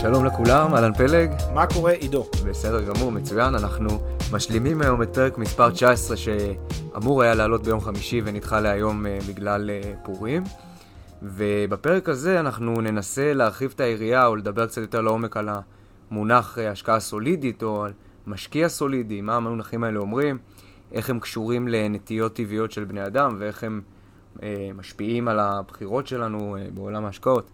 שלום לכולם, אהלן פלג. מה קורה, עידו? בסדר גמור, מצוין. אנחנו משלימים היום את פרק מספר 19 שאמור היה לעלות ביום חמישי ונדחה להיום אה, בגלל אה, פורים. ובפרק הזה אנחנו ננסה להרחיב את היריעה או לדבר קצת יותר לעומק על המונח אה, השקעה סולידית או על משקיע סולידי, מה המונחים האלה אומרים, איך הם קשורים לנטיות טבעיות של בני אדם ואיך הם אה, משפיעים על הבחירות שלנו אה, בעולם ההשקעות.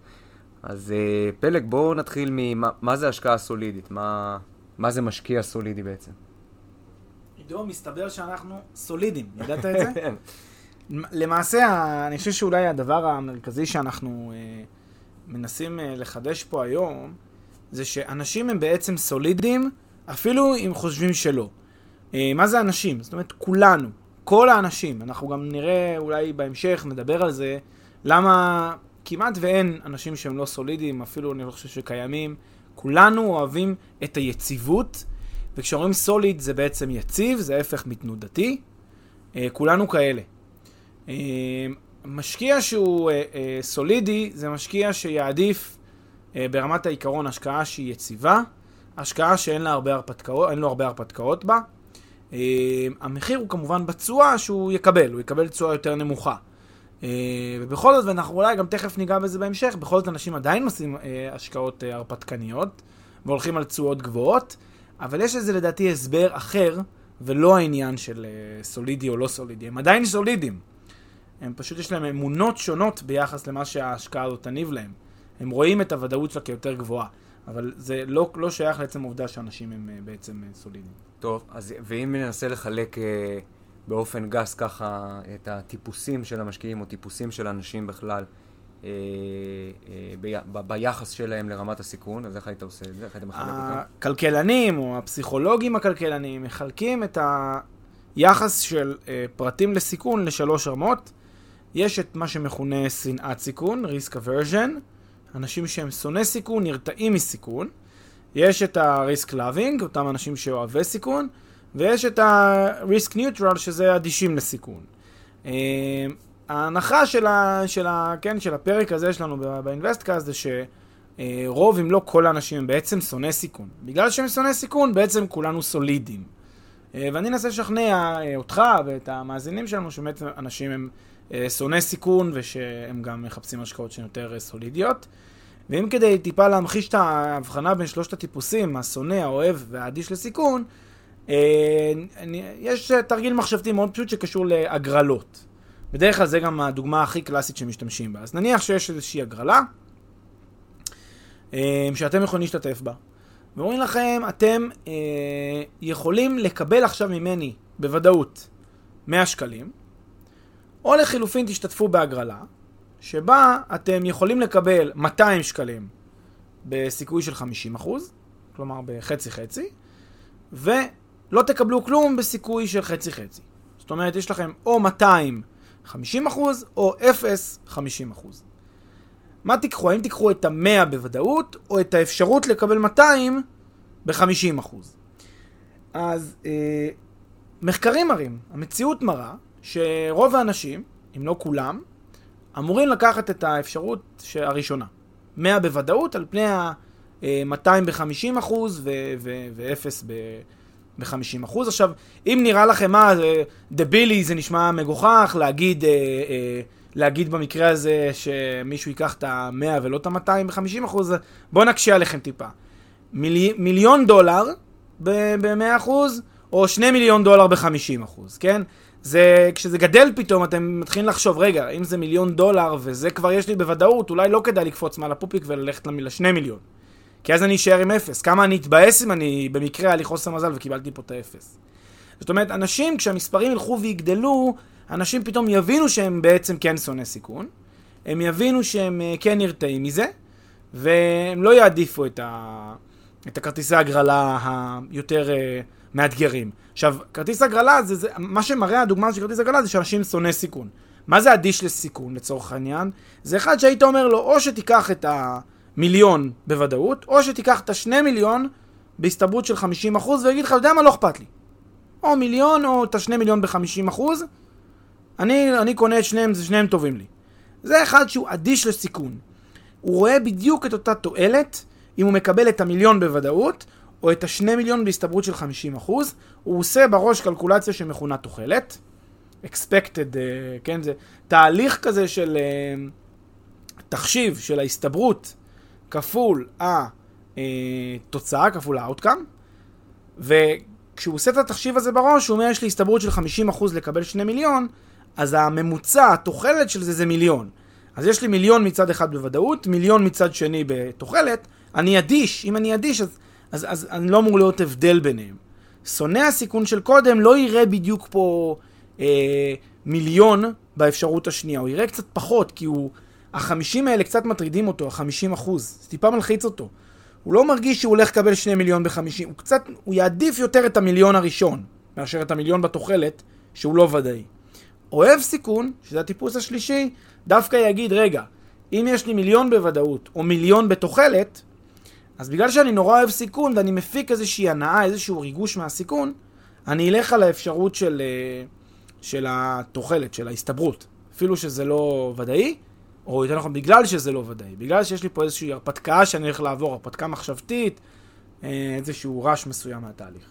אז אה, פלג, בואו נתחיל ממה מה זה השקעה סולידית, מה, מה זה משקיע סולידי בעצם. עידו, מסתבר שאנחנו סולידים, ידעת את זה? למעשה, אני חושב שאולי הדבר המרכזי שאנחנו אה, מנסים אה, לחדש פה היום, זה שאנשים הם בעצם סולידים, אפילו אם חושבים שלא. אה, מה זה אנשים? זאת אומרת, כולנו, כל האנשים, אנחנו גם נראה אולי בהמשך, נדבר על זה, למה כמעט ואין אנשים שהם לא סולידיים, אפילו אני לא חושב שקיימים. כולנו אוהבים את היציבות, וכשאומרים סוליד זה בעצם יציב, זה ההפך מתנודתי. אה, כולנו כאלה. אה, משקיע שהוא אה, סולידי זה משקיע שיעדיף ברמת העיקרון השקעה שהיא יציבה, השקעה שאין לה הרבה הרפתקאות, לו הרבה הרפתקאות בה. המחיר הוא כמובן בתשואה שהוא יקבל, הוא יקבל תשואה יותר נמוכה. אה, ובכל זאת, ואנחנו אולי גם תכף ניגע בזה בהמשך, בכל זאת אנשים עדיין עושים אה, השקעות אה, הרפתקניות, והולכים על תשואות גבוהות, אבל יש לזה לדעתי הסבר אחר, ולא העניין של סולידי או לא סולידי. הם עדיין סולידים. הם פשוט יש להם אמונות שונות ביחס למה שההשקעה הזאת תניב להם. הם רואים את הוודאות שלה כיותר גבוהה. אבל זה לא, לא שייך לעצם העובדה שאנשים הם בעצם סולידיים. טוב, אז ואם ננסה לחלק באופן גס ככה את הטיפוסים של המשקיעים או טיפוסים של אנשים בכלל אה, אה, ב, ב, ביחס שלהם לרמת הסיכון, אז איך היית עושה את זה? איך היית מחלק אותם? הכלכלנים או הפסיכולוגים הכלכלנים מחלקים את היחס של אה, פרטים לסיכון לשלוש רמות. יש את מה שמכונה שנאת סיכון, risk aversion, אנשים שהם שונאי סיכון, נרתעים מסיכון. יש את ה-risk loving, אותם אנשים שאוהבי סיכון. ויש את ה-risk neutral, שזה אדישים לסיכון. אה, ההנחה של, ה, של, ה, כן, של הפרק הזה שלנו באינבסטקאסט זה שרוב, אם לא כל האנשים, הם בעצם שונאי סיכון. בגלל שהם שונאי סיכון, בעצם כולנו סולידיים. אה, ואני אנסה לשכנע אה, אותך ואת המאזינים שלנו, שבאמת אנשים הם שונאי סיכון ושהם גם מחפשים השקעות שהן יותר סולידיות. ואם כדי טיפה להמחיש את ההבחנה בין שלושת הטיפוסים, השונא, האוהב והאדיש לסיכון, יש תרגיל מחשבתי מאוד פשוט שקשור להגרלות. בדרך כלל זה גם הדוגמה הכי קלאסית שמשתמשים בה. אז נניח שיש איזושהי הגרלה, אה, שאתם יכולים להשתתף בה. ואומרים לכם, אתם אה, יכולים לקבל עכשיו ממני, בוודאות, 100 שקלים, או לחילופין תשתתפו בהגרלה, שבה אתם יכולים לקבל 200 שקלים בסיכוי של 50%, כלומר בחצי חצי, ו... לא תקבלו כלום בסיכוי של חצי-חצי. זאת אומרת, יש לכם או 200 50 אחוז, או 0 50 אחוז. מה תיקחו? האם תיקחו את ה-100 בוודאות, או את האפשרות לקבל 200 ב-50 אחוז? אז אה, מחקרים מראים, המציאות מראה, שרוב האנשים, אם לא כולם, אמורים לקחת את האפשרות הראשונה. 100 בוודאות על פני ה-200 ב-50 אחוז ו-0 ב... ב-50%. עכשיו, אם נראה לכם מה, דבילי זה נשמע מגוחך, להגיד, אה, אה, להגיד במקרה הזה שמישהו ייקח את ה-100 ולא את ה-200 ב-50%, בואו נקשה עליכם טיפה. מילי, מיליון דולר ב-100%, או 2 מיליון דולר ב-50%, כן? זה, כשזה גדל פתאום, אתם מתחילים לחשוב, רגע, אם זה מיליון דולר וזה כבר יש לי בוודאות, אולי לא כדאי לקפוץ מעל הפופיק וללכת ל-2 מיליון. כי אז אני אשאר עם אפס. כמה אני אתבאס אם אני, במקרה היה לי חוסר מזל וקיבלתי פה את האפס. זאת אומרת, אנשים, כשהמספרים ילכו ויגדלו, אנשים פתאום יבינו שהם בעצם כן שונאי סיכון, הם יבינו שהם אה, כן נרתעים מזה, והם לא יעדיפו את, ה... את הכרטיסי הגרלה היותר uh, מאתגרים. עכשיו, כרטיס הגרלה, זה, זה, מה שמראה הדוגמה של כרטיס הגרלה זה שאנשים שונאי סיכון. מה זה אדיש לסיכון לצורך העניין? זה אחד שהיית אומר לו, או שתיקח את המיליון בוודאות, או שתיקח את השני מיליון בהסתברות של 50% ויגיד לך, אתה יודע מה, לא אכפת לי. או מיליון, או את השני מיליון ב-50%, אני, אני קונה את שניהם, זה שניהם טובים לי. זה אחד שהוא אדיש לסיכון. הוא רואה בדיוק את אותה תועלת, אם הוא מקבל את המיליון בוודאות, או את השני מיליון בהסתברות של 50%, הוא עושה בראש קלקולציה שמכונה תוחלת. expected, uh, כן, זה תהליך כזה של uh, תחשיב של ההסתברות כפול התוצאה, כפול ה-outcome, וכשהוא עושה את התחשיב הזה בראש, הוא אומר, יש לי הסתברות של 50% לקבל 2 מיליון, אז הממוצע, התוחלת של זה זה מיליון. אז יש לי מיליון מצד אחד בוודאות, מיליון מצד שני בתוחלת, אני אדיש, אם אני אדיש אז, אז, אז אני לא אמור להיות הבדל ביניהם. שונא הסיכון של קודם לא יראה בדיוק פה אה, מיליון באפשרות השנייה, הוא יראה קצת פחות, כי הוא, החמישים האלה קצת מטרידים אותו, החמישים אחוז, זה טיפה מלחיץ אותו. הוא לא מרגיש שהוא הולך לקבל שני מיליון בחמישים, הוא קצת, הוא יעדיף יותר את המיליון הראשון, מאשר את המיליון בתוחלת, שהוא לא ודאי. אוהב סיכון, שזה הטיפוס השלישי, דווקא יגיד, רגע, אם יש לי מיליון בוודאות, או מיליון בתוחלת, אז בגלל שאני נורא אוהב סיכון, ואני מפיק איזושהי הנאה, איזשהו ריגוש מהסיכון, אני אלך על האפשרות של, אה, של התוחלת, של ההסתברות. אפילו שזה לא ודאי, או יותר נכון, בגלל שזה לא ודאי. בגלל שיש לי פה איזושהי הרפתקה שאני הולך לעבור, הרפתקה מחשבתית, אה, איזשהו רעש מסוים מהתהליך.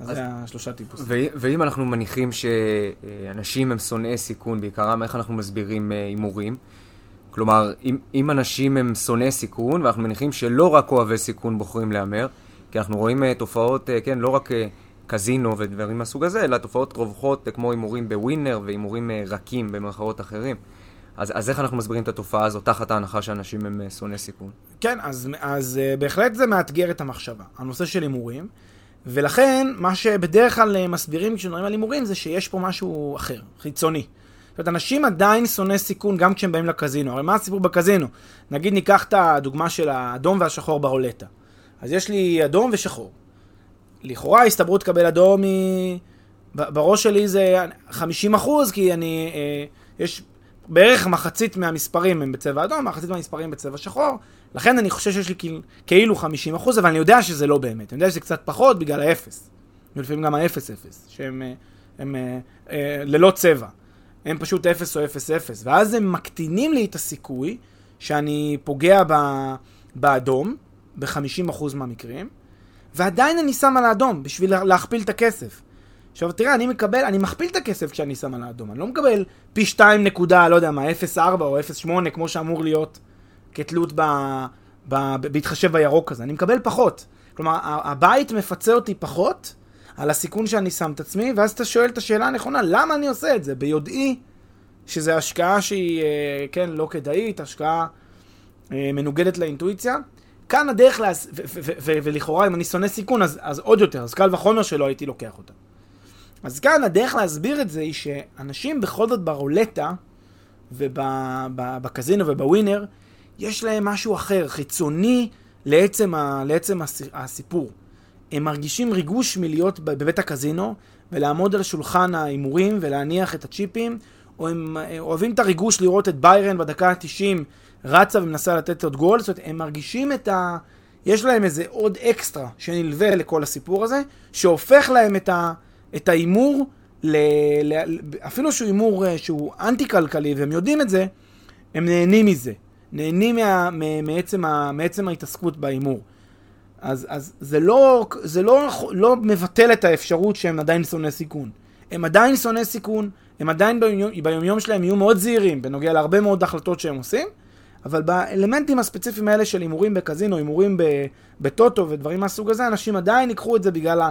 אז זה השלושה טיפוסים. ואם אנחנו מניחים שאנשים הם שונאי סיכון בעיקרם, איך אנחנו מסבירים אה, הימורים? כלומר, אם, אם אנשים הם שונאי סיכון, ואנחנו מניחים שלא רק אוהבי סיכון בוחרים להמר, כי אנחנו רואים uh, תופעות, uh, כן, לא רק uh, קזינו ודברים מהסוג הזה, אלא תופעות רווחות uh, כמו הימורים בווינר והימורים uh, רכים במרכאות אחרים. אז, אז איך אנחנו מסבירים את התופעה הזאת תחת ההנחה שאנשים הם uh, שונאי סיכון? כן, אז, אז uh, בהחלט זה מאתגר את המחשבה, הנושא של הימורים. ולכן, מה שבדרך כלל מסבירים כשמדברים על הימורים זה שיש פה משהו אחר, חיצוני. זאת אומרת, אנשים עדיין שונאי סיכון גם כשהם באים לקזינו. הרי מה הסיפור בקזינו? נגיד ניקח את הדוגמה של האדום והשחור ברולטה. אז יש לי אדום ושחור. לכאורה ההסתברות לקבל אדום היא... בראש שלי זה 50 אחוז, כי אני... אה, יש בערך מחצית מהמספרים הם בצבע אדום, מחצית מהמספרים בצבע שחור. לכן אני חושב שיש לי כאילו, כאילו 50 אחוז, אבל אני יודע שזה לא באמת. אני יודע שזה קצת פחות בגלל האפס. ולפעמים גם האפס אפס, שהם הם, הם, אה, אה, ללא צבע. הם פשוט 0 או 0 0, ואז הם מקטינים לי את הסיכוי שאני פוגע ב, באדום, ב-50% מהמקרים, ועדיין אני שם על האדום בשביל להכפיל את הכסף. עכשיו תראה, אני מקבל, אני מכפיל את הכסף כשאני שם על האדום, אני לא מקבל פי 2 נקודה, לא יודע מה, 0.4 או 0.8 כמו שאמור להיות כתלות ב, ב, ב, בהתחשב בירוק הזה, אני מקבל פחות. כלומר, הבית מפצה אותי פחות, על הסיכון שאני שם את עצמי, ואז אתה שואל את השאלה הנכונה, למה אני עושה את זה? ביודעי שזו השקעה שהיא, אה, כן, לא כדאית, השקעה אה, מנוגדת לאינטואיציה. כאן הדרך, להס... ולכאורה אם אני שונא סיכון, אז, אז עוד יותר, אז קל וחומר שלא הייתי לוקח אותה. אז כאן הדרך להסביר את זה היא שאנשים בכל זאת ברולטה ובקזינו ובווינר, יש להם משהו אחר, חיצוני לעצם, ה... לעצם הסיפור. הם מרגישים ריגוש מלהיות בבית הקזינו ולעמוד על שולחן ההימורים ולהניח את הצ'יפים, או הם אה, אוהבים את הריגוש לראות את ביירן בדקה ה-90 רצה ומנסה לתת עוד גול, זאת אומרת, הם מרגישים את ה... יש להם איזה עוד אקסטרה שנלווה לכל הסיפור הזה, שהופך להם את, ה... את ההימור. אפילו שהוא הימור אה, שהוא אנטי-כלכלי, והם יודעים את זה, הם נהנים מזה. נהנים מה... מעצם, ה... מעצם ההתעסקות בהימור. אז, אז זה, לא, זה לא, לא מבטל את האפשרות שהם עדיין שונאי סיכון. הם עדיין שונאי סיכון, הם עדיין ביומיום, ביומיום שלהם יהיו מאוד זהירים בנוגע להרבה מאוד החלטות שהם עושים, אבל באלמנטים הספציפיים האלה של הימורים בקזינו, הימורים בטוטו ודברים מהסוג הזה, אנשים עדיין ייקחו את זה בגלל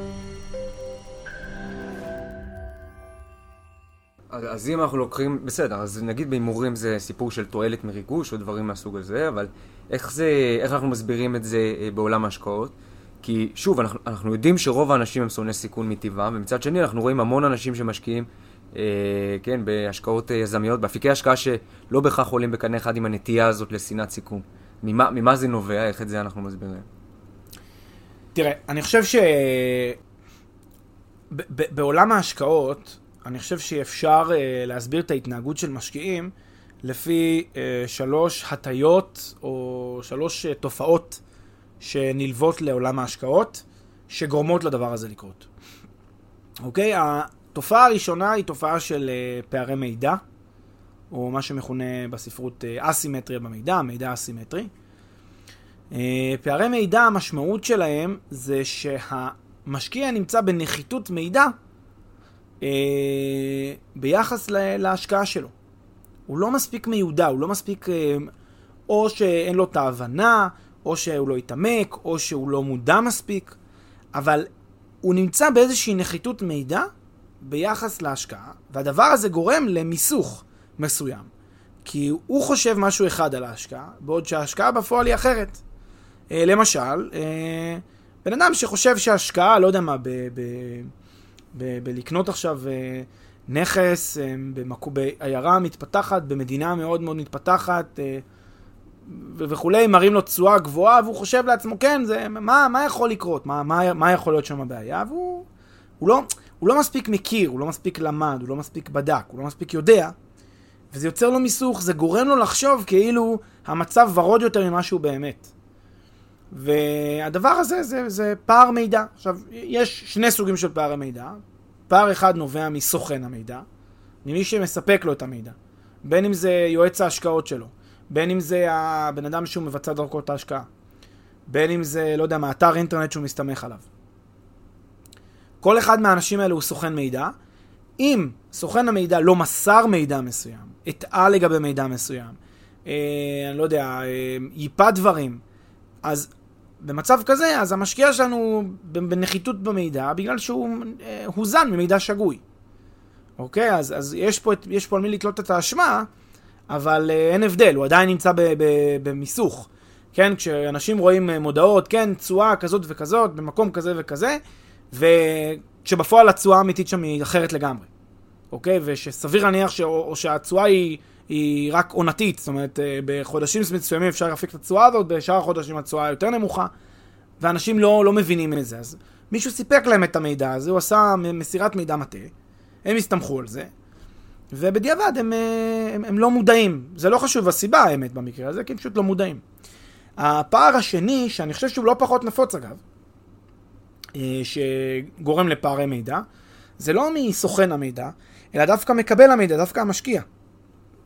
אז, אז אם אנחנו לוקחים, בסדר, אז נגיד בהימורים זה סיפור של תועלת מריגוש או דברים מהסוג הזה, אבל איך זה, איך אנחנו מסבירים את זה אה, בעולם ההשקעות? כי שוב, אנחנו, אנחנו יודעים שרוב האנשים הם שונאי סיכון מטבעם, ומצד שני אנחנו רואים המון אנשים שמשקיעים, אה, כן, בהשקעות אה, יזמיות, באפיקי השקעה שלא בהכרח עולים בקנה אחד עם הנטייה הזאת לשנאת סיכון. ממה, ממה זה נובע? איך את זה אנחנו מסבירים? תראה, אני חושב ש... בעולם ההשקעות, אני חושב שאפשר uh, להסביר את ההתנהגות של משקיעים לפי uh, שלוש הטיות או שלוש uh, תופעות שנלוות לעולם ההשקעות, שגורמות לדבר הזה לקרות. אוקיי? התופעה הראשונה היא תופעה של uh, פערי מידע, או מה שמכונה בספרות uh, אסימטריה במידע, מידע אסימטרי. Uh, פערי מידע, המשמעות שלהם זה שהמשקיע נמצא בנחיתות מידע אה, ביחס להשקעה שלו. הוא לא מספיק מיודע, הוא לא מספיק... אה, או שאין לו את ההבנה, או שהוא לא התעמק, או שהוא לא מודע מספיק, אבל הוא נמצא באיזושהי נחיתות מידע ביחס להשקעה, והדבר הזה גורם למיסוך מסוים. כי הוא חושב משהו אחד על ההשקעה, בעוד שההשקעה בפועל היא אחרת. אה, למשל, בן אדם שחושב שההשקעה, לא יודע מה, ב... ב- בלקנות עכשיו אה, נכס אה, בעיירה מתפתחת, במדינה מאוד מאוד מתפתחת אה, וכולי, מראים לו תשואה גבוהה, והוא חושב לעצמו, כן, זה, מה, מה יכול לקרות? מה, מה, מה יכול להיות שם הבעיה? והוא הוא לא, הוא לא מספיק מכיר, הוא לא מספיק למד, הוא לא מספיק בדק, הוא לא מספיק יודע, וזה יוצר לו מיסוך, זה גורם לו לחשוב כאילו המצב ורוד יותר ממה שהוא באמת. והדבר הזה זה, זה פער מידע. עכשיו, יש שני סוגים של פערי מידע. פער אחד נובע מסוכן המידע, ממי שמספק לו את המידע. בין אם זה יועץ ההשקעות שלו, בין אם זה הבן אדם שהוא מבצע דרכו את ההשקעה, בין אם זה, לא יודע מה, אתר אינטרנט שהוא מסתמך עליו. כל אחד מהאנשים האלה הוא סוכן מידע. אם סוכן המידע לא מסר מידע מסוים, הטעה לגבי מידע מסוים, אה, אני לא יודע, אה, ייפה דברים, אז במצב כזה, אז המשקיע שלנו בנחיתות במידע, בגלל שהוא אה, הוזן ממידע שגוי. אוקיי? אז, אז יש, פה, יש פה על מי לתלות את האשמה, אבל אה, אין הבדל, הוא עדיין נמצא במיסוך. כן? כשאנשים רואים אה, מודעות, כן, תשואה כזאת וכזאת, במקום כזה וכזה, וכשבפועל התשואה האמיתית שם היא אחרת לגמרי. אוקיי? ושסביר להניח ש... או שהתשואה היא... היא רק עונתית, זאת אומרת, אה, בחודשים מסוימים אפשר להפיק את התשואה הזאת, בשאר החודשים התשואה יותר נמוכה, ואנשים לא, לא מבינים את זה. אז מישהו סיפק להם את המידע הזה, הוא עשה מסירת מידע מטה, הם הסתמכו על זה, ובדיעבד הם, אה, הם, הם לא מודעים. זה לא חשוב הסיבה, האמת, במקרה הזה, כי הם פשוט לא מודעים. הפער השני, שאני חושב שהוא לא פחות נפוץ אגב, אה, שגורם לפערי מידע, זה לא מסוכן המידע, אלא דווקא מקבל המידע, דווקא המשקיע.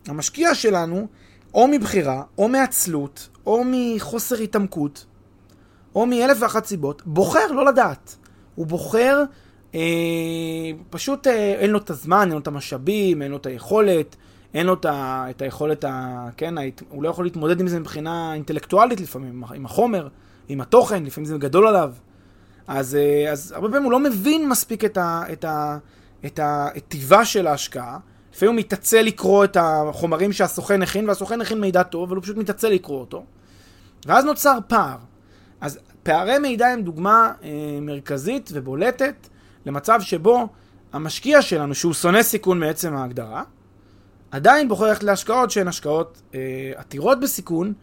המשקיע שלנו, או מבחירה, או מעצלות, או מחוסר התעמקות, או מאלף ואחת סיבות, בוחר לא לדעת. הוא בוחר, אה, פשוט אה, אין לו את הזמן, אין לו את המשאבים, אין לו את היכולת, אין לו את, ה, את היכולת, ה, כן, ההת, הוא לא יכול להתמודד עם זה מבחינה אינטלקטואלית לפעמים, עם החומר, עם התוכן, לפעמים זה גדול עליו. אז, אה, אז הרבה פעמים הוא לא מבין מספיק את, ה, את, ה, את, ה, את טיבה של ההשקעה. לפעמים הוא מתעצל לקרוא את החומרים שהסוכן הכין, והסוכן הכין מידע טוב, אבל הוא פשוט מתעצל לקרוא אותו. ואז נוצר פער. אז פערי מידע הם דוגמה אה, מרכזית ובולטת למצב שבו המשקיע שלנו, שהוא שונא סיכון מעצם ההגדרה, עדיין בוחר ללכת להשקעות שהן השקעות אה, עתירות בסיכון,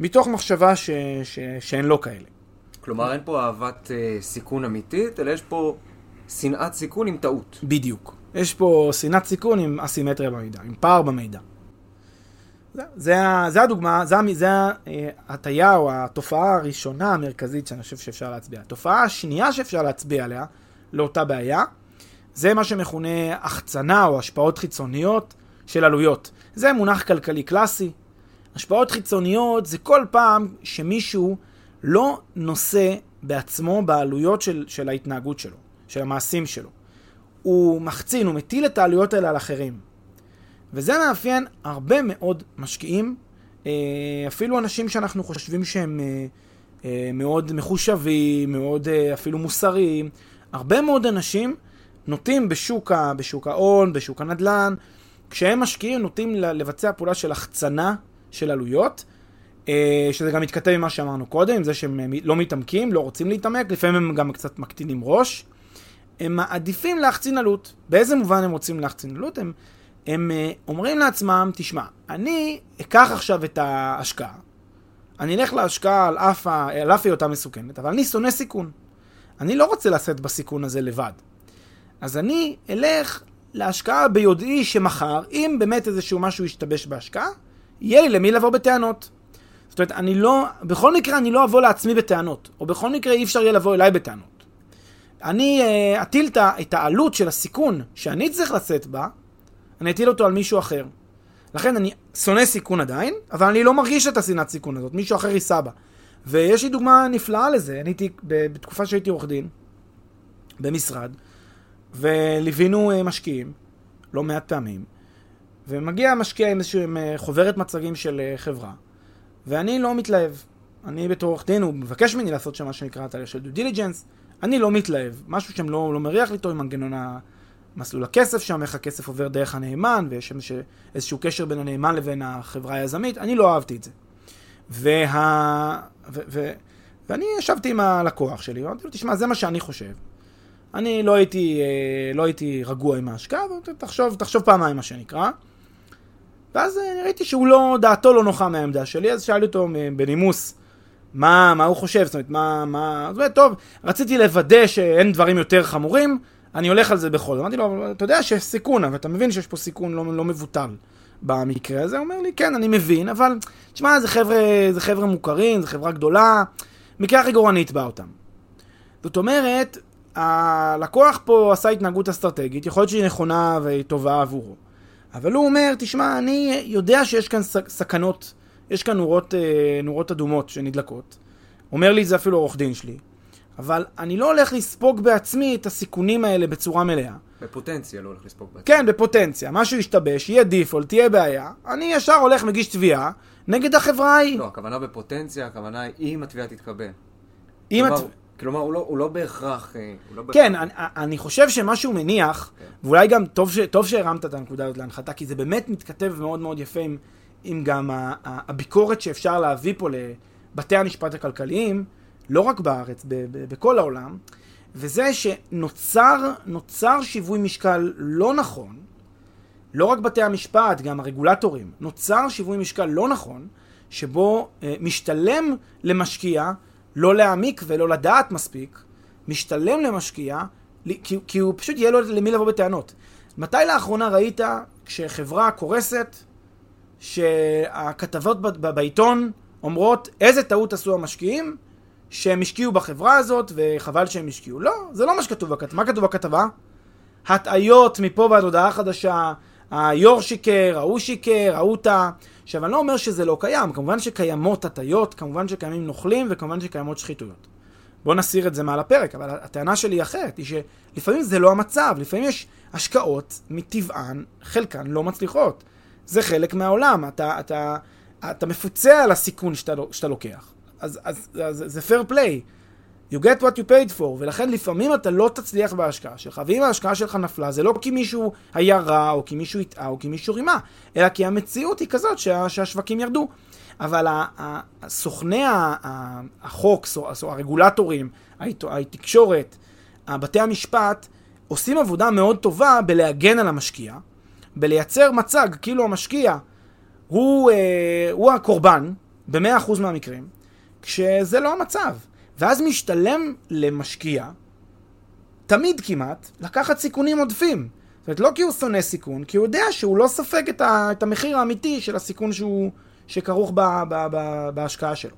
מתוך מחשבה ש, ש, שהן לא כאלה. כלומר, אין פה אהבת אה, סיכון אמיתית, אלא יש פה שנאת סיכון עם טעות. בדיוק. יש פה שנאת סיכון עם אסימטריה במידע, עם פער במידע. זה, זה, הדוגמה, זה, זה ההטייה או התופעה הראשונה המרכזית שאני חושב שאפשר להצביע. התופעה השנייה שאפשר להצביע עליה, לאותה בעיה, זה מה שמכונה החצנה או השפעות חיצוניות של עלויות. זה מונח כלכלי קלאסי. השפעות חיצוניות זה כל פעם שמישהו לא נושא בעצמו בעלויות של, של ההתנהגות שלו, של המעשים שלו. הוא מחצין, הוא מטיל את העלויות האלה על אחרים. וזה מאפיין הרבה מאוד משקיעים, אה, אפילו אנשים שאנחנו חושבים שהם אה, אה, מאוד מחושבים, מאוד אפילו מוסריים. הרבה מאוד אנשים נוטים בשוק, ההון, בשוק הנדל"ן, כשהם משקיעים נוטים לבצע פעולה של החצנה של עלויות, שזה גם מתכתב עם מה שאמרנו קודם, עם זה שהם לא מתעמקים, לא רוצים להתעמק, לפעמים הם גם קצת מקטינים ראש. הם מעדיפים להחצין עלות. באיזה מובן הם רוצים להחצין עלות? הם הם אה, אומרים לעצמם, תשמע, אני אקח עכשיו את ההשקעה, אני אלך להשקעה על אף, על אף היותה מסוכנת, אבל אני שונא סיכון. אני לא רוצה לשאת בסיכון הזה לבד. אז אני אלך להשקעה ביודעי שמחר, אם באמת איזשהו משהו ישתבש בהשקעה, יהיה לי למי לבוא בטענות. זאת אומרת, אני לא, בכל מקרה אני לא אבוא לעצמי בטענות, או בכל מקרה אי אפשר יהיה לבוא אליי בטענות. אני uh, אטיל את העלות של הסיכון שאני צריך לשאת בה, אני אטיל אותו על מישהו אחר. לכן אני שונא סיכון עדיין, אבל אני לא מרגיש את השנאת סיכון הזאת, מישהו אחר יישא בה. ויש לי דוגמה נפלאה לזה, אני הייתי, בתקופה שהייתי עורך דין, במשרד, וליווינו אה, משקיעים, לא מעט פעמים, ומגיע משקיע עם איזשהו עם אה, חוברת מצגים של אה, חברה, ואני לא מתלהב. אני בתור עורך דין, הוא מבקש ממני לעשות שם מה שנקרא תהליך של due diligence, אני לא מתלהב. משהו שם לא, לא מריח לי טוב עם מנגנון מסלול הכסף שם, איך הכסף עובר דרך הנאמן, ויש איזשהו קשר בין הנאמן לבין החברה היזמית, אני לא אהבתי את זה. וה... ו... ו... ואני ישבתי עם הלקוח שלי, ואמרתי לו, תשמע, זה מה שאני חושב. אני לא הייתי, אה, לא הייתי רגוע עם ההשקעה, תחשוב, תחשוב פעמיים, מה שנקרא. ואז אה, ראיתי שהוא לא, דעתו לא נוחה מהעמדה שלי, אז שאלתי אותו בנימוס, מה, מה הוא חושב, זאת אומרת, מה, מה, זאת אומרת, טוב, רציתי לוודא שאין דברים יותר חמורים, אני הולך על זה בכל זאת. אמרתי לו, אתה יודע שיש סיכון, אבל אתה מבין שיש פה סיכון לא, לא מבוטל במקרה הזה? הוא אומר לי, כן, אני מבין, אבל, תשמע, זה חבר'ה, זה חבר'ה מוכרים, זו חברה גדולה, מקרה הכי גרוע אני אתבע אותם. זאת אומרת, הלקוח פה עשה התנהגות אסטרטגית, יכול להיות שהיא נכונה והיא טובה עבורו. אבל הוא אומר, תשמע, אני יודע שיש כאן סכנות, יש כאן נורות, אה, נורות אדומות שנדלקות. אומר לי את זה אפילו עורך דין שלי. אבל אני לא הולך לספוג בעצמי את הסיכונים האלה בצורה מלאה. בפוטנציה לא הולך לספוג בעצמי. כן, בפוטנציה. משהו ישתבש, יהיה דיפולט, תהיה בעיה. אני ישר הולך, מגיש תביעה נגד החברה ההיא. לא, הכוונה בפוטנציה, הכוונה היא אם התביעה תתקבל. אם כלומר, הת... כלומר, הוא לא, הוא לא בהכרח... אה, הוא לא כן, בהכרח... אני, אני חושב שמה שהוא מניח, כן. ואולי גם טוב, ש, טוב שהרמת את הנקודה הזאת להנחתה, כי זה באמת מתכתב מאוד מאוד יפה עם, עם גם הביקורת שאפשר להביא פה לבתי המשפט הכלכליים. לא רק בארץ, בכל העולם, וזה שנוצר שיווי משקל לא נכון, לא רק בתי המשפט, גם הרגולטורים, נוצר שיווי משקל לא נכון, שבו אה, משתלם למשקיע לא להעמיק ולא לדעת מספיק, משתלם למשקיע, כי, כי הוא פשוט יהיה לו למי לבוא בטענות. מתי לאחרונה ראית כשחברה קורסת, שהכתבות בעיתון אומרות איזה טעות עשו המשקיעים, שהם השקיעו בחברה הזאת, וחבל שהם השקיעו. לא, זה לא מה שכתוב בכתבה. מה כתוב בכתבה? הטעיות מפה ועד הודעה חדשה, היו"ר שיקר, ההוא שיקר, ההוא טעה. עכשיו, אני לא אומר שזה לא קיים, כמובן שקיימות הטעיות, כמובן שקיימים נוכלים, וכמובן שקיימות שחיתויות. בואו נסיר את זה מעל הפרק, אבל הטענה שלי היא אחרת, היא שלפעמים זה לא המצב, לפעמים יש השקעות מטבען, חלקן לא מצליחות. זה חלק מהעולם, אתה, אתה, אתה מפוצה על הסיכון שאתה, שאתה לוקח. אז, אז, אז זה fair play. You get what you paid for, ולכן לפעמים אתה לא תצליח בהשקעה שלך, ואם ההשקעה שלך נפלה, זה לא כי מישהו היה רע, או כי מישהו הטעה, או כי מישהו רימה, אלא כי המציאות היא כזאת שה, שהשווקים ירדו. אבל סוכני החוק, הרגולטורים, התקשורת, בתי המשפט, עושים עבודה מאוד טובה בלהגן על המשקיע, בלייצר מצג כאילו המשקיע הוא, אה, הוא הקורבן, ב-100% מהמקרים, כשזה לא המצב. ואז משתלם למשקיע, תמיד כמעט, לקחת סיכונים עודפים. זאת אומרת, לא כי הוא שונא סיכון, כי הוא יודע שהוא לא ספג את, ה, את המחיר האמיתי של הסיכון שהוא, שכרוך ב, ב, ב, בהשקעה שלו.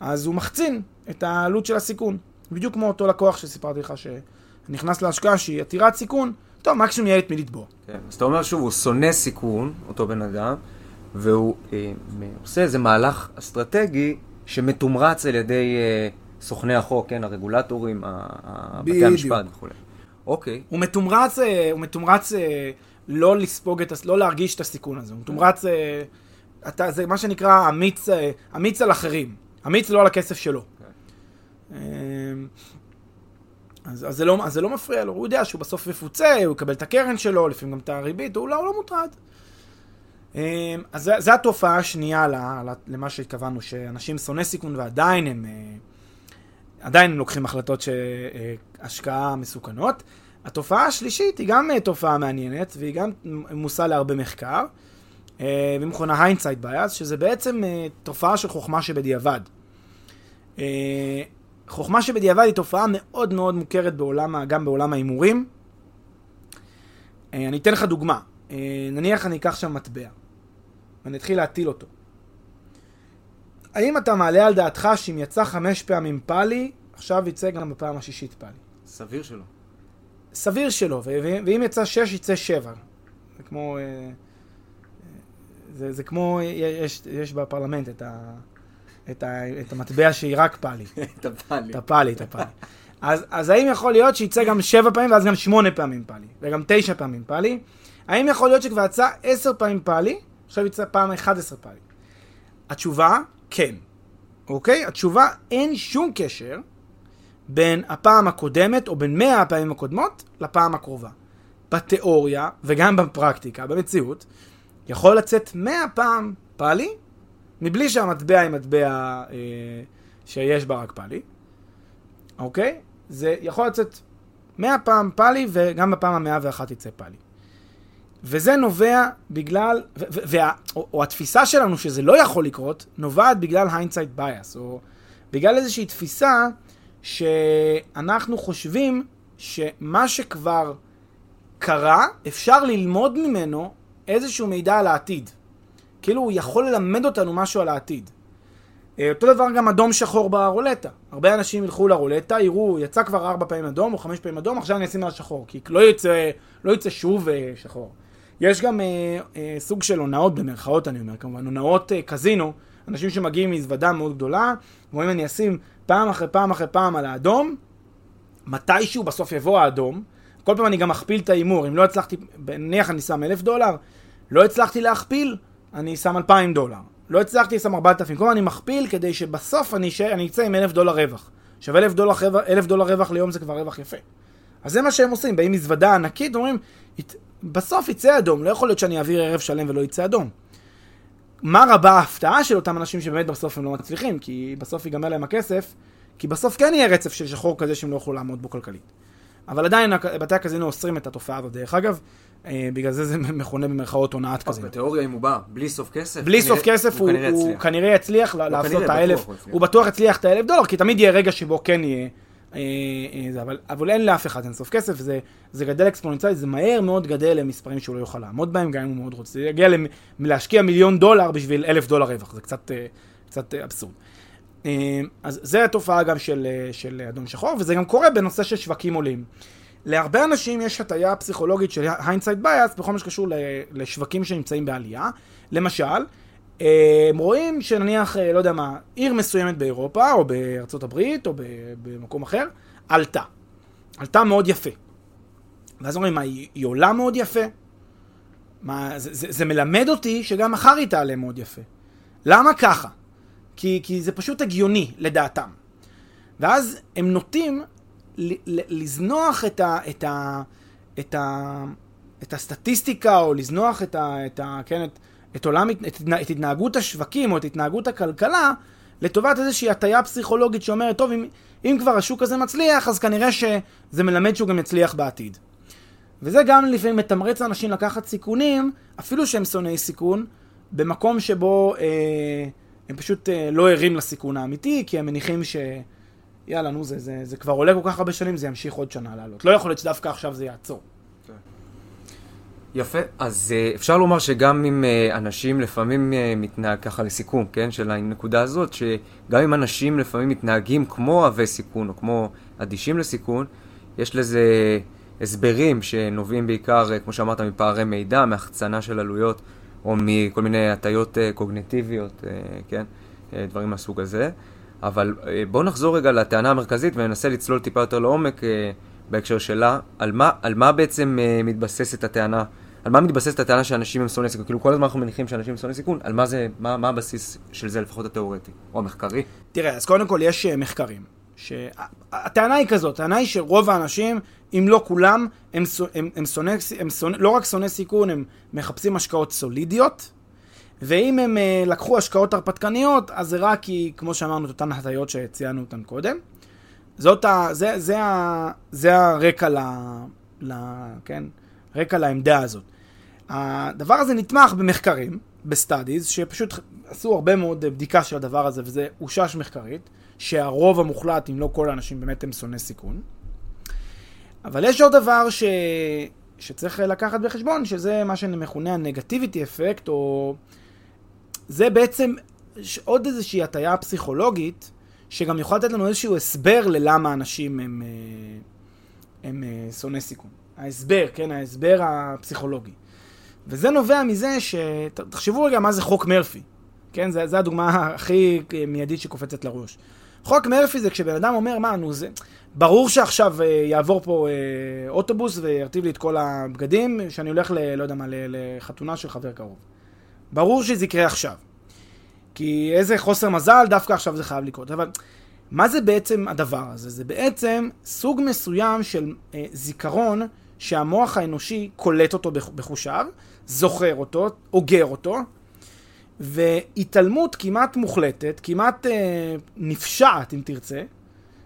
אז הוא מחצין את העלות של הסיכון. בדיוק כמו אותו לקוח שסיפרתי לך שנכנס להשקעה שהיא עתירת סיכון, טוב, מקסימום יהיה את מי לתבוע. כן, אז אתה אומר שוב, הוא שונא סיכון, אותו בן אדם, והוא אה, עושה איזה מהלך אסטרטגי שמתומרץ על ידי אה, סוכני החוק, כן, הרגולטורים, בתי המשפט וכולי. אוקיי. הוא מתומרץ, אה, הוא מתומרץ אה, לא לספוג את, לא להרגיש את הסיכון הזה. הוא מתומרץ, אה, אתה, זה מה שנקרא אמיץ, אמיץ על אחרים. אמיץ לא על הכסף שלו. Okay. אז, אז, זה לא, אז זה לא מפריע לו, הוא יודע שהוא בסוף יפוצה, הוא יקבל את הקרן שלו, לפעמים גם את הריבית, הוא לא, הוא לא מוטרד. אז זו התופעה השנייה למה שהתכוונו, שאנשים שונאי סיכון ועדיין הם עדיין הם לוקחים החלטות שהשקעה מסוכנות. התופעה השלישית היא גם אה, תופעה מעניינת, והיא גם מושא להרבה מחקר, אה, והיא מכונה בייס, שזה בעצם אה, תופעה של חוכמה שבדיעבד. חוכמה שבדיעבד היא תופעה מאוד מאוד מוכרת בעולם, גם בעולם ההימורים. אני אתן לך דוגמה. נניח אני אקח שם מטבע, ואני אתחיל להטיל אותו. האם אתה מעלה על דעתך שאם יצא חמש פעמים פאלי, עכשיו יצא גם בפעם השישית פאלי? סביר שלא. סביר שלא, ואם יצא שש, יצא שבע. זה כמו... אה, זה, זה כמו, יש, יש בפרלמנט את, ה, את, ה, את המטבע שהיא רק פאלי. את הפאלי. את הפאלי, את הפאלי. אז, אז האם יכול להיות שיצא גם שבע פעמים ואז גם שמונה פעמים פאלי, וגם תשע פעמים פאלי? האם יכול להיות שכבר יצא עשר פעמים פאלי, עכשיו יצא פעם אחד עשר פאלי? התשובה, כן. אוקיי? התשובה, אין שום קשר בין הפעם הקודמת, או בין מאה הפעמים הקודמות, לפעם הקרובה. בתיאוריה, וגם בפרקטיקה, במציאות, יכול לצאת מאה פעם פאלי, מבלי שהמטבע היא מטבע אה, שיש בה רק פאלי, אוקיי? זה יכול לצאת מאה פעם פאלי, וגם בפעם המאה ואחת יצא פאלי. וזה נובע בגלל, ו, ו, וה, או, או התפיסה שלנו שזה לא יכול לקרות, נובעת בגלל hindsight bias, או בגלל איזושהי תפיסה שאנחנו חושבים שמה שכבר קרה, אפשר ללמוד ממנו איזשהו מידע על העתיד. כאילו הוא יכול ללמד אותנו משהו על העתיד. אה, אותו דבר גם אדום שחור ברולטה. הרבה אנשים ילכו לרולטה, יראו, יצא כבר ארבע פעמים אדום או חמש פעמים אדום, עכשיו אני אשים על שחור, כי לא יצא, לא יצא שוב אה, שחור. יש גם אה, אה, סוג של הונאות, במרכאות אני אומר כמובן, הונאות אה, קזינו, אנשים שמגיעים מזוודה מאוד גדולה, ואומרים אני אשים פעם אחרי פעם אחרי פעם על האדום, מתישהו בסוף יבוא האדום, כל פעם אני גם אכפיל את ההימור, אם לא הצלחתי, נניח אני שם אלף דולר, לא הצלחתי להכפיל, אני שם אלפיים דולר. לא הצלחתי, שם ארבעת אלפים. כל פעם אני מכפיל כדי שבסוף אני, ש... אני אצא עם אלף דולר רווח. עכשיו אלף דולר, אלף דולר רווח ליום זה כבר רווח יפה. אז זה מה שהם עושים, באים מזוודה ענקית, אומרים, בסוף יצא אדום, לא יכול להיות שאני אעביר ערב שלם ולא יצא אדום. מה רבה ההפתעה של אותם אנשים שבאמת בסוף הם לא מצליחים, כי בסוף ייגמר להם הכסף, כי בסוף כן יהיה רצף של שחור כזה שהם לא יוכלו לעמוד בו כלכלית. אבל עדיין בתי הקזינו אוסרים את התופעה הזאת. דרך אגב, בגלל זה זה מכונה במרכאות הונאת קזינו. בתיאוריה אם הוא בא בלי סוף כסף, בלי סוף כסף הוא כנראה יצליח לעשות את האלף, הוא בטוח יצליח את האלף דולר, כי תמיד יהיה רגע שבו כן יהיה אה, אה, אבל, אבל אין לאף אחד אין סוף כסף, זה, זה גדל אקספוננציאלית, זה מהר מאוד גדל למספרים שהוא לא יוכל לעמוד בהם, גם אם הוא מאוד רוצה. זה יגיע להשקיע מיליון דולר בשביל אלף דולר רווח, זה קצת, אה, קצת אבסורד. אז זה התופעה גם של, של אדום שחור, וזה גם קורה בנושא של שווקים עולים. להרבה אנשים יש הטיה פסיכולוגית של hindsight bias בכל מה שקשור לשווקים שנמצאים בעלייה. למשל, אה, הם רואים שנניח, אה, לא יודע מה, עיר מסוימת באירופה, או בארצות הברית, או במקום אחר, עלתה. עלתה מאוד יפה. ואז אומרים, מה, היא עולה מאוד יפה? מה, זה, זה, זה מלמד אותי שגם מחר היא תעלה מאוד יפה. למה ככה? כי, כי זה פשוט הגיוני, לדעתם. ואז הם נוטים לזנוח את, ה, את, ה, את, ה, את הסטטיסטיקה, או לזנוח את, ה, את, ה, כן, את, את, עולם, את, את התנהגות השווקים או את התנהגות הכלכלה לטובת איזושהי הטיה פסיכולוגית שאומרת, טוב, אם, אם כבר השוק הזה מצליח, אז כנראה שזה מלמד שהוא גם יצליח בעתיד. וזה גם לפעמים מתמרץ אנשים לקחת סיכונים, אפילו שהם שונאי סיכון, במקום שבו אה, הם פשוט אה, לא ערים לסיכון האמיתי, כי הם מניחים ש... יאללה, נו, זה, זה, זה כבר עולה כל כך הרבה שנים, זה ימשיך עוד שנה לעלות. לא יכול להיות שדווקא עכשיו זה יעצור. יפה, אז uh, אפשר לומר שגם אם uh, אנשים לפעמים uh, מתנהג ככה לסיכום, כן, של הנקודה הזאת, שגם אם אנשים לפעמים מתנהגים כמו אוהבי סיכון או כמו אדישים לסיכון, יש לזה הסברים שנובעים בעיקר, כמו שאמרת, מפערי מידע, מהחצנה של עלויות, או מכל מיני הטיות קוגניטיביות, uh, כן, דברים מהסוג הזה. אבל אה, בואו נחזור רגע לטענה המרכזית וננסה לצלול טיפה יותר לעומק אה, בהקשר שלה. על מה, על מה בעצם אה, מתבססת הטענה? על מה מתבססת הטענה שאנשים הם שונאי סיכון? כאילו כל הזמן אנחנו מניחים שאנשים הם שונאי סיכון, על מה זה, מה, מה הבסיס של זה לפחות התיאורטי, או המחקרי? תראה, אז קודם כל יש מחקרים. שהטענה היא כזאת, הטענה היא שרוב האנשים, אם לא כולם, הם, הם, הם, שונא, הם שונא, לא רק שונאי סיכון, הם מחפשים השקעות סולידיות, ואם הם uh, לקחו השקעות הרפתקניות, אז זה רק כי, כמו שאמרנו, את אותן הטיות שציינו אותן קודם. זאת ה... זה, זה, ה, זה הרקע ל... ל... כן? רקע לעמדה הזאת. הדבר הזה נתמך במחקרים, ב studies, שפשוט עשו הרבה מאוד בדיקה של הדבר הזה, וזה אושש מחקרית, שהרוב המוחלט, אם לא כל האנשים, באמת הם שונאי סיכון. אבל יש עוד דבר ש... שצריך לקחת בחשבון, שזה מה שמכונה ה negativity effect, או זה בעצם עוד איזושהי הטיה פסיכולוגית, שגם יכולה לתת לנו איזשהו הסבר ללמה אנשים הם, אה, הם, הם אה, שונאי סיכון. ההסבר, כן, ההסבר הפסיכולוגי. וזה נובע מזה ש... תחשבו רגע מה זה חוק מרפי. כן, זו הדוגמה הכי מיידית שקופצת לראש. חוק מרפי זה כשבן אדם אומר, מה, נו, זה... ברור שעכשיו אה, יעבור פה אה, אוטובוס וירטיב לי את כל הבגדים, שאני הולך ל... לא יודע מה, לחתונה של חבר קרוב. ברור שזה יקרה עכשיו. כי איזה חוסר מזל, דווקא עכשיו זה חייב לקרות. אבל מה זה בעצם הדבר הזה? זה בעצם סוג מסוים של אה, זיכרון שהמוח האנושי קולט אותו בחושיו, זוכר אותו, אוגר אותו, והתעלמות כמעט מוחלטת, כמעט אה, נפשעת אם תרצה,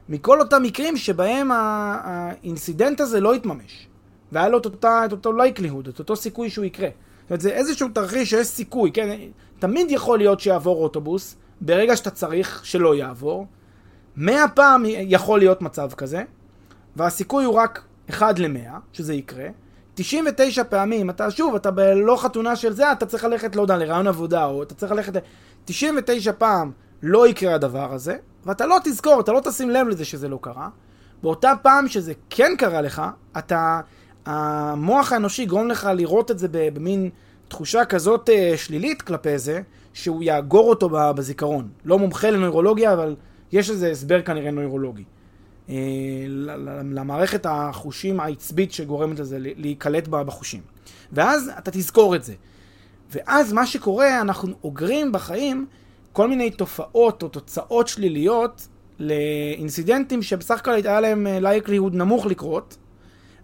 מכל אותם מקרים שבהם ה incident הזה לא התממש. והיה לו את, אותו likelihood, את אותו סיכוי שהוא יקרה. זאת אומרת, זה איזשהו תרחיש שיש סיכוי, כן? תמיד יכול להיות שיעבור אוטובוס, ברגע שאתה צריך שלא יעבור. מאה פעם יכול להיות מצב כזה, והסיכוי הוא רק 1 ל-100, שזה יקרה. 99 פעמים, אתה שוב, אתה בלא חתונה של זה, אתה צריך ללכת, לא יודע, לרעיון עבודה, או אתה צריך ללכת... 99 פעם לא יקרה הדבר הזה, ואתה לא תזכור, אתה לא תשים לב לזה שזה לא קרה. באותה פעם שזה כן קרה לך, אתה... המוח האנושי יגרום לך לראות את זה במין תחושה כזאת uh, שלילית כלפי זה, שהוא יאגור אותו בזיכרון. לא מומחה לנוירולוגיה, אבל יש איזה הסבר כנראה נוירולוגי. Uh, למערכת החושים העצבית שגורמת לזה להיקלט בחושים. ואז אתה תזכור את זה. ואז מה שקורה, אנחנו אוגרים בחיים כל מיני תופעות או תוצאות שליליות לאינסידנטים שבסך הכל היה להם לייקליהוד נמוך לקרות,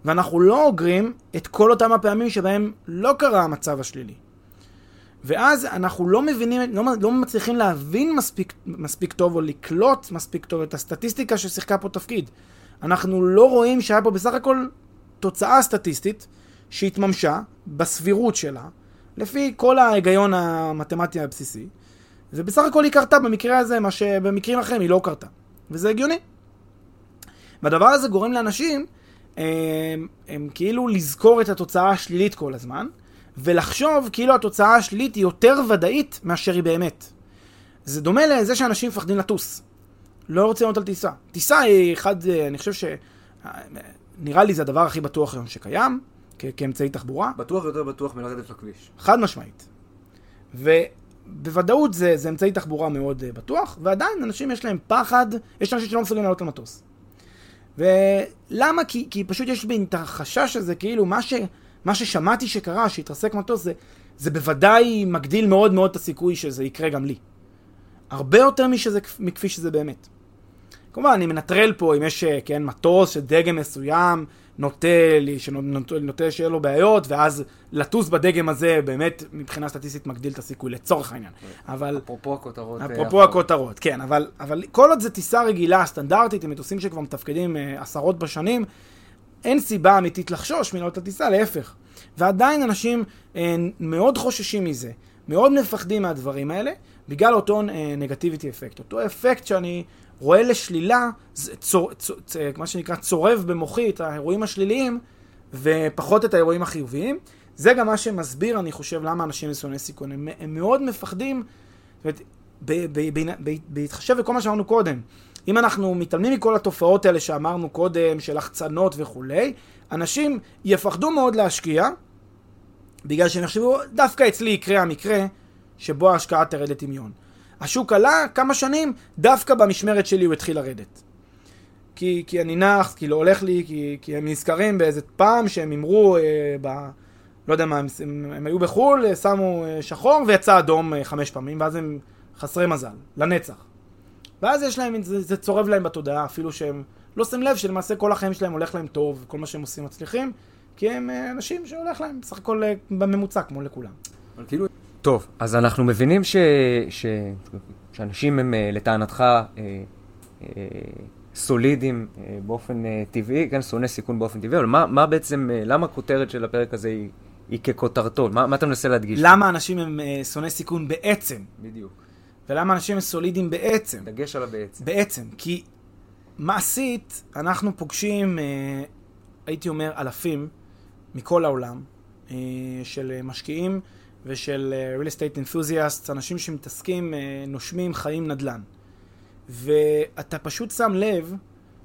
ואנחנו לא אוגרים את כל אותם הפעמים שבהם לא קרה המצב השלילי. ואז אנחנו לא מבינים, לא, לא מצליחים להבין מספיק, מספיק טוב או לקלוט מספיק טוב את הסטטיסטיקה ששיחקה פה תפקיד. אנחנו לא רואים שהיה פה בסך הכל תוצאה סטטיסטית שהתממשה בסבירות שלה, לפי כל ההיגיון המתמטי הבסיסי, ובסך הכל היא קרתה במקרה הזה, מה שבמקרים אחרים היא לא קרתה. וזה הגיוני. והדבר הזה גורם לאנשים הם, הם כאילו לזכור את התוצאה השלילית כל הזמן, ולחשוב כאילו התוצאה השלילית היא יותר ודאית מאשר היא באמת. זה דומה לזה שאנשים מפחדים לטוס. לא רוצים לעלות על טיסה. טיסה היא אחד, אני חושב ש... נראה לי זה הדבר הכי בטוח היום שקיים, כ- כאמצעי תחבורה. בטוח יותר בטוח מלרדת לכביש. חד משמעית. ובוודאות זה, זה אמצעי תחבורה מאוד uh, בטוח, ועדיין אנשים יש להם פחד, יש אנשים שלא מסוגלים לעלות למטוס. ולמה? כי, כי פשוט יש בי את החשש הזה, כאילו מה, ש, מה ששמעתי שקרה, שהתרסק מטוס, זה, זה בוודאי מגדיל מאוד מאוד את הסיכוי שזה יקרה גם לי. הרבה יותר משזה, מכפי שזה באמת. כמובן, אני מנטרל פה אם יש, כן, מטוס של דגם מסוים, נוטה, לי, שנוטה, נוטה שיהיה לו בעיות, ואז לטוס בדגם הזה באמת מבחינה סטטיסטית מגדיל את הסיכוי לצורך העניין. אבל... אפרופו הכותרות. אה, אפרופו הכותרות, כן, אבל, אבל כל עוד זה טיסה רגילה, סטנדרטית, עם מטוסים שכבר מתפקדים אה, עשרות בשנים, אין סיבה אמיתית לחשוש מלעלות הטיסה, להפך. ועדיין אנשים אה, מאוד חוששים מזה, מאוד מפחדים מהדברים האלה, בגלל אותו נגטיביטי אפקט. אותו אפקט שאני רואה לשלילה, צור, צור, צור, מה שנקרא צורב במוחי את האירועים השליליים, ופחות את האירועים החיוביים. זה גם מה שמסביר, אני חושב, למה אנשים שונאי סיכון. הם, הם מאוד מפחדים, בהתחשב בכל מה שאמרנו קודם. אם אנחנו מתעלמים מכל התופעות האלה שאמרנו קודם, של החצנות וכולי, אנשים יפחדו מאוד להשקיע, בגלל שהם יחשבו, דווקא אצלי יקרה המקרה שבו ההשקעה תרד לטמיון. השוק עלה כמה שנים, דווקא במשמרת שלי הוא התחיל לרדת. כי, כי אני נח, כי לא הולך לי, כי, כי הם נזכרים באיזה פעם שהם הימרו, אה, ב... לא יודע מה, הם, הם, הם היו בחו"ל, אה, שמו אה, שחור ויצא אדום אה, חמש פעמים, ואז הם חסרי מזל, לנצח. ואז יש להם, זה, זה צורב להם בתודעה, אפילו שהם לא שמים לב שלמעשה כל החיים שלהם הולך להם טוב, כל מה שהם עושים מצליחים, כי הם אה, אנשים שהולך להם בסך הכל אה, בממוצע, כמו לכולם. אבל כאילו... טוב, אז אנחנו מבינים ש... ש... שאנשים הם אה, לטענתך אה, אה, סולידיים אה, באופן אה, טבעי, כן, שונא סיכון באופן טבעי, אבל מה, מה בעצם, אה, למה הכותרת של הפרק הזה היא, היא ככותרתו? מה, מה אתה מנסה להדגיש? למה אנשים הם אה, שונאי סיכון בעצם? בדיוק. ולמה אנשים הם סולידיים בעצם? דגש על הבעצם. בעצם, כי מעשית אנחנו פוגשים, אה, הייתי אומר, אלפים מכל העולם אה, של משקיעים ושל אה, real estate enthusiasts, אנשים שמתעסקים, אה, נושמים חיים נדל"ן. ואתה פשוט שם לב,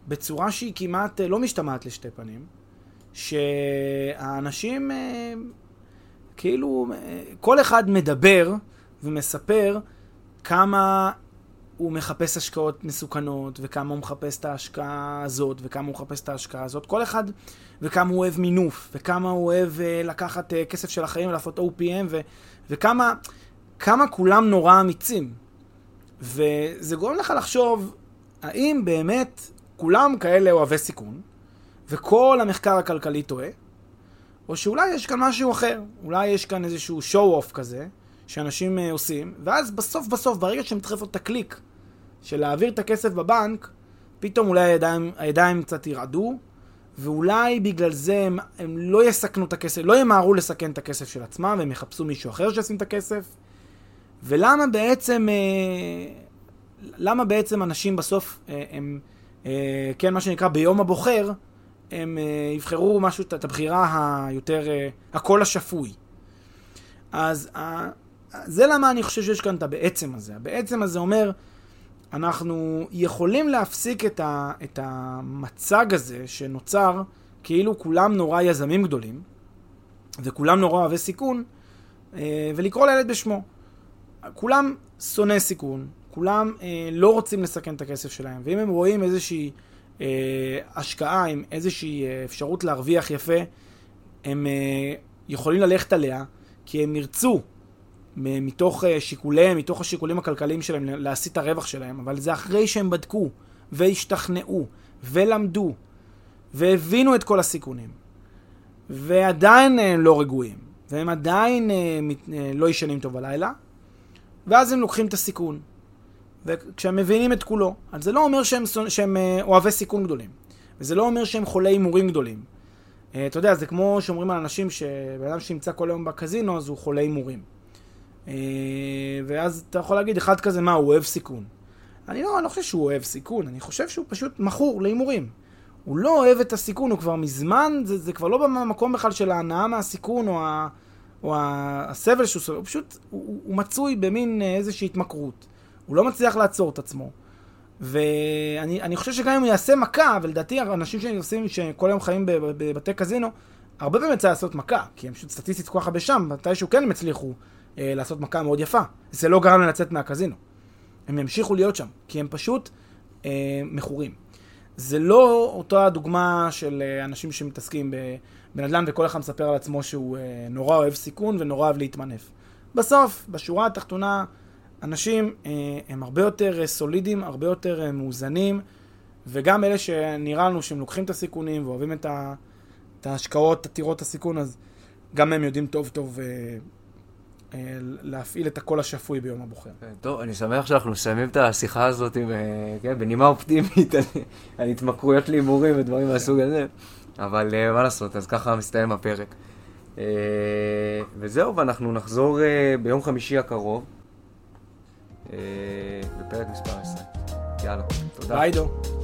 בצורה שהיא כמעט אה, לא משתמעת לשתי פנים, שהאנשים, כאילו, כל אחד מדבר ומספר כמה הוא מחפש השקעות מסוכנות, וכמה הוא מחפש את ההשקעה הזאת, וכמה הוא מחפש את ההשקעה הזאת. כל אחד, וכמה הוא אוהב מינוף, וכמה הוא אוהב uh, לקחת uh, כסף של החיים ולעשות OPM, ו, וכמה כמה כולם נורא אמיצים. וזה גורם לך לחשוב, האם באמת כולם כאלה אוהבי סיכון, וכל המחקר הכלכלי טועה, או שאולי יש כאן משהו אחר, אולי יש כאן איזשהו show-off כזה, שאנשים uh, עושים, ואז בסוף בסוף, ברגע שהם צריכים לעשות את הקליק של להעביר את הכסף בבנק, פתאום אולי הידיים, הידיים קצת ירעדו, ואולי בגלל זה הם, הם לא יסכנו את הכסף, לא ימהרו לסכן את הכסף של עצמם, והם יחפשו מישהו אחר שישים את הכסף. ולמה בעצם, אה, למה בעצם אנשים בסוף, אה, הם, אה, כן, מה שנקרא ביום הבוחר, הם יבחרו משהו, את הבחירה היותר, הקול השפוי. אז זה למה אני חושב שיש כאן את הבעצם הזה. הבעצם הזה אומר, אנחנו יכולים להפסיק את, ה, את המצג הזה שנוצר כאילו כולם נורא יזמים גדולים, וכולם נורא אוהבי סיכון, אה, ולקרוא לילד בשמו. כולם שונאי סיכון, כולם אה, לא רוצים לסכן את הכסף שלהם, ואם הם רואים איזושהי אה, השקעה עם איזושהי אפשרות להרוויח יפה, הם יכולים ללכת עליה, כי הם ירצו מתוך אה, שיקוליהם, מתוך השיקולים הכלכליים שלהם, להסיט את הרווח שלהם, אבל זה אחרי שהם בדקו, והשתכנעו, ולמדו, והבינו את כל הסיכונים, ועדיין אה, לא רגועים, והם עדיין אה, לא ישנים טוב בלילה, ואז הם לוקחים את הסיכון. וכשהם מבינים את כולו, אז זה לא אומר שהם, שהם אוהבי סיכון גדולים, וזה לא אומר שהם חולי הימורים גדולים. אתה יודע, זה כמו שאומרים על אנשים שבן אדם שנמצא כל היום בקזינו, אז הוא חולה הימורים. ואז אתה יכול להגיד, אחד כזה, מה, הוא אוהב סיכון. אני לא, אני לא חושב שהוא אוהב סיכון, אני חושב שהוא פשוט מכור להימורים. הוא לא אוהב את הסיכון, הוא כבר מזמן, זה, זה כבר לא במקום בכלל של ההנאה מהסיכון או, ה, או ה, הסבל שהוא סובל, הוא פשוט, הוא, הוא מצוי במין איזושהי התמכרות. הוא לא מצליח לעצור את עצמו. ואני חושב שגם אם הוא יעשה מכה, ולדעתי אנשים שעושים, שכל היום חיים בבתי קזינו, הרבה פעמים יצא לעשות מכה, כי הם פשוט סטטיסטית כל כך הרבה שם, מתישהו כן הם הצליחו אה, לעשות מכה מאוד יפה. זה לא גרם להם לצאת מהקזינו. הם ימשיכו להיות שם, כי הם פשוט אה, מכורים. זה לא אותה דוגמה של אה, אנשים שמתעסקים בנדל"ן וכל אחד מספר על עצמו שהוא אה, נורא אוהב סיכון ונורא אוהב להתמנף. בסוף, בשורה התחתונה, אנשים אה, הם הרבה יותר אה, סולידיים, הרבה יותר אה, מאוזנים, וגם אלה שנראה לנו שהם לוקחים את הסיכונים ואוהבים את, ה, את ההשקעות עתירות הסיכון, אז גם הם יודעים טוב טוב אה, להפעיל את הקול השפוי ביום הבוחר. טוב, אני שמח שאנחנו מסיימים את השיחה הזאת עם, כן, בנימה אופטימית על, על התמכרויות להימורים ודברים מהסוג הזה, אבל מה לעשות, אז ככה מסתיים הפרק. וזהו, ואנחנו נחזור ביום חמישי הקרוב, בפרק מספר 20. יאללה, תודה. ביי דו.